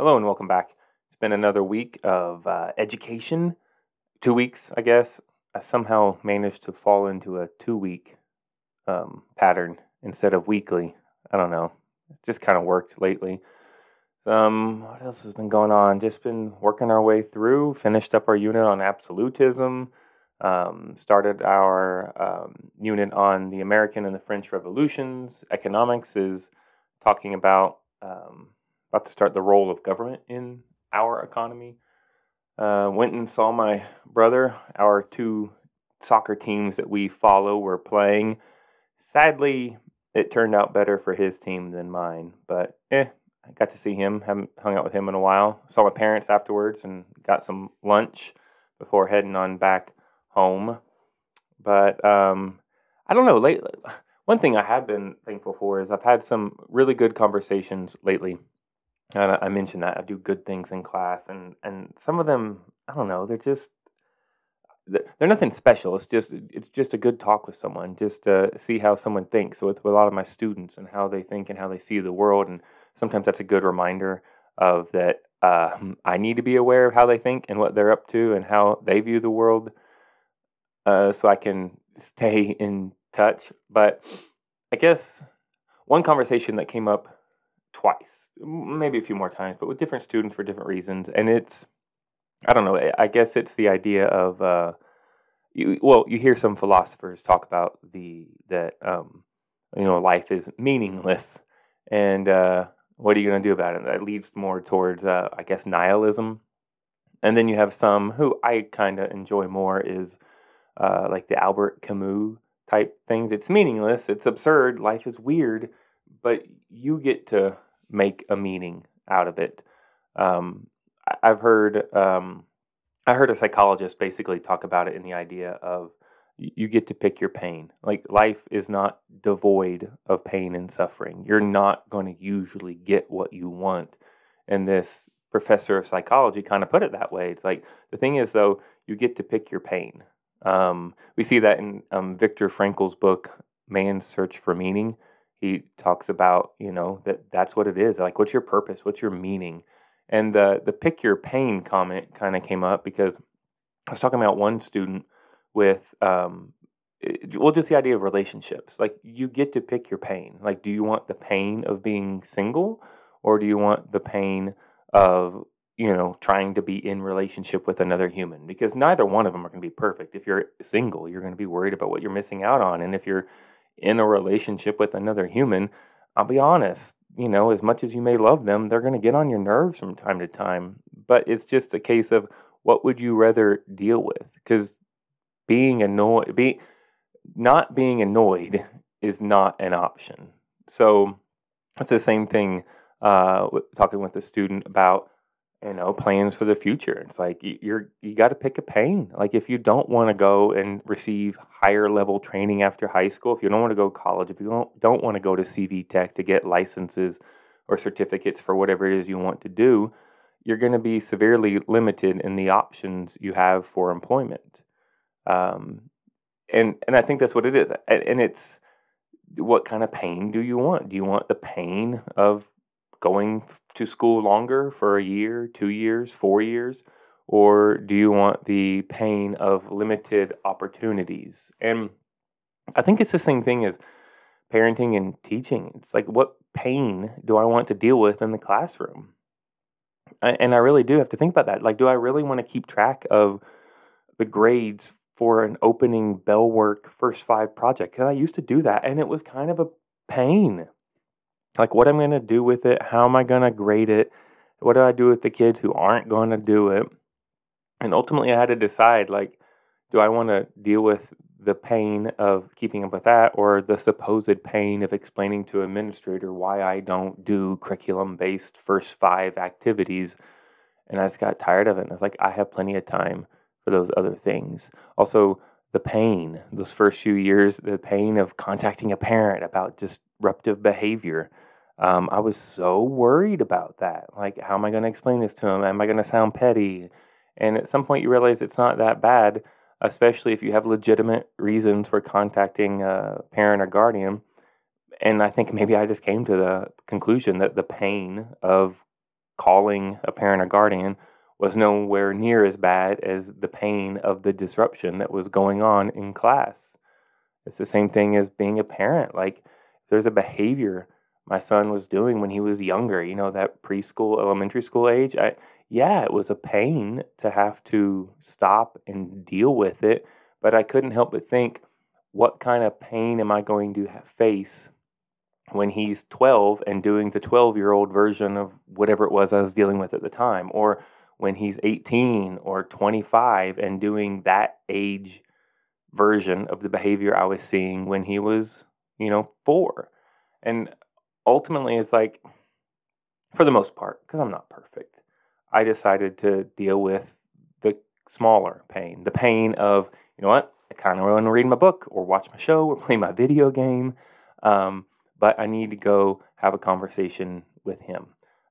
Hello and welcome back. It's been another week of uh, education. Two weeks, I guess. I somehow managed to fall into a two week um, pattern instead of weekly. I don't know. It just kind of worked lately. Um, what else has been going on? Just been working our way through. Finished up our unit on absolutism. Um, started our um, unit on the American and the French revolutions. Economics is talking about um, about to start the role of government in our economy. Uh, went and saw my brother. Our two soccer teams that we follow were playing. Sadly, it turned out better for his team than mine, but eh, I got to see him. Haven't hung out with him in a while. Saw my parents afterwards and got some lunch before heading on back home. But um, I don't know. Late, one thing I have been thankful for is I've had some really good conversations lately and I, mentioned that I do good things in class, and and some of them I don't know they're just they're nothing special. It's just it's just a good talk with someone, just to see how someone thinks with, with a lot of my students and how they think and how they see the world. And sometimes that's a good reminder of that uh, I need to be aware of how they think and what they're up to and how they view the world, uh, so I can stay in touch. But I guess one conversation that came up twice maybe a few more times, but with different students for different reasons. And it's, I don't know, I guess it's the idea of, uh, you, well, you hear some philosophers talk about the that um, you know life is meaningless, and uh, what are you going to do about it? That leads more towards, uh, I guess, nihilism. And then you have some who I kind of enjoy more is uh, like the Albert Camus type things. It's meaningless. It's absurd. Life is weird, but you get to make a meaning out of it. Um, I've heard um, I heard a psychologist basically talk about it in the idea of you get to pick your pain. Like life is not devoid of pain and suffering. You're not going to usually get what you want. And this professor of psychology kind of put it that way. It's like the thing is though, you get to pick your pain. Um, we see that in um, Viktor Frankl's book, Man's Search for Meaning he talks about you know that that's what it is like what's your purpose? What's your meaning? And the the pick your pain comment kind of came up because i was talking about one student with um well just the idea of relationships. Like you get to pick your pain. Like do you want the pain of being single or do you want the pain of you know trying to be in relationship with another human? Because neither one of them are going to be perfect. If you're single you're going to be worried about what you're missing out on. And if you're in a relationship with another human, I'll be honest, you know, as much as you may love them, they're going to get on your nerves from time to time. But it's just a case of what would you rather deal with? Because being annoyed, be not being annoyed is not an option. So it's the same thing uh, talking with a student about you know plans for the future. It's like you're you got to pick a pain. Like if you don't want to go and receive higher level training after high school if you don't want to go to college if you don't don't want to go to cv tech to get licenses or certificates for whatever it is you want to do you're going to be severely limited in the options you have for employment. Um, and and i think that's what it is. And it's what kind of pain do you want? Do you want the pain of going to school longer for a year, two years, four years? Or do you want the pain of limited opportunities? And I think it's the same thing as parenting and teaching. It's like, what pain do I want to deal with in the classroom? And I really do have to think about that. Like, do I really want to keep track of the grades for an opening bell work first five project? Because I used to do that and it was kind of a pain like what I'm going to do with it, how am I going to grade it, what do I do with the kids who aren't going to do it? And ultimately, I had to decide like, do I want to deal with the pain of keeping up with that or the supposed pain of explaining to administrator why I don't do curriculum based first five activities? And I just got tired of it. And I was like, I have plenty of time for those other things. Also, the pain, those first few years, the pain of contacting a parent about disruptive behavior. Um, I was so worried about that. Like, how am I going to explain this to him? Am I going to sound petty? And at some point, you realize it's not that bad, especially if you have legitimate reasons for contacting a parent or guardian. And I think maybe I just came to the conclusion that the pain of calling a parent or guardian was nowhere near as bad as the pain of the disruption that was going on in class. It's the same thing as being a parent. Like, there's a behavior my son was doing when he was younger, you know, that preschool, elementary school age. I, yeah, it was a pain to have to stop and deal with it, but I couldn't help but think, what kind of pain am I going to face when he's 12 and doing the 12 year old version of whatever it was I was dealing with at the time? Or when he's 18 or 25 and doing that age version of the behavior I was seeing when he was, you know, four. And ultimately, it's like, for the most part, because I'm not perfect, I decided to deal with the smaller pain, the pain of, you know what, I kind of want to read my book or watch my show or play my video game, um, but I need to go have a conversation with him.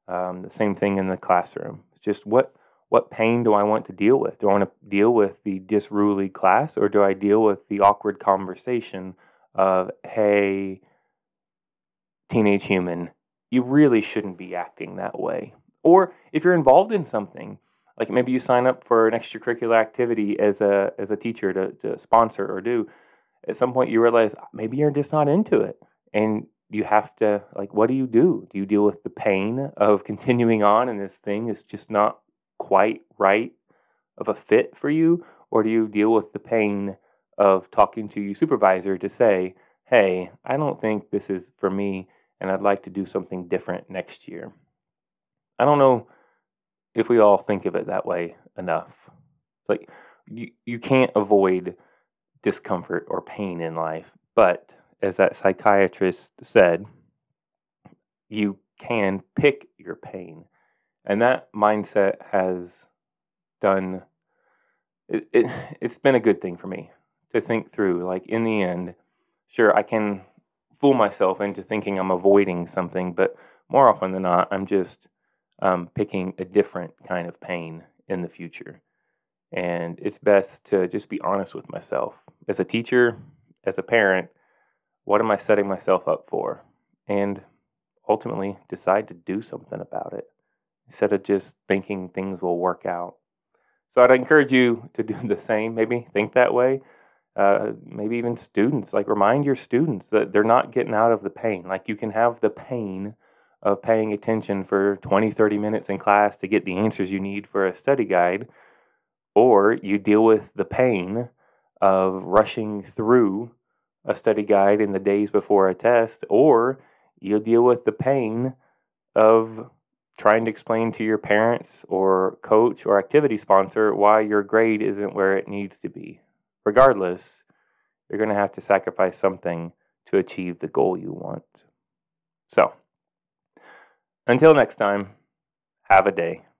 Um, the same thing in the classroom. Just what what pain do I want to deal with? Do I want to deal with the disruly class or do I deal with the awkward conversation of, hey, teenage human, you really shouldn't be acting that way? Or if you're involved in something, like maybe you sign up for an extracurricular activity as a as a teacher to, to sponsor or do, at some point you realize maybe you're just not into it. And you have to like what do you do? Do you deal with the pain of continuing on and this thing is just not quite right of a fit for you? Or do you deal with the pain of talking to your supervisor to say, hey, I don't think this is for me and I'd like to do something different next year? I don't know if we all think of it that way enough. Like you, you can't avoid discomfort or pain in life, but as that psychiatrist said, you can pick your pain. And that mindset has done it, it it's been a good thing for me to think through like in the end sure I can fool myself into thinking I'm avoiding something but more often than not I'm just um, picking a different kind of pain in the future. And it's best to just be honest with myself. As a teacher as a parent what am I setting myself up for? And ultimately decide to do something about it instead of just thinking things will work out. So I'd encourage you to do the same. Maybe think that way. Uh, maybe even students, like remind your students that they're not getting out of the pain. Like you can have the pain of paying attention for 20, 30 minutes in class to get the answers you need for a study guide, or you deal with the pain of rushing through a study guide in the days before a test, or you deal with the pain of trying to explain to your parents or coach or activity sponsor why your grade isn't where it needs to be. Regardless, you're going to have to sacrifice something to achieve the goal you want. So, until next time, have a day.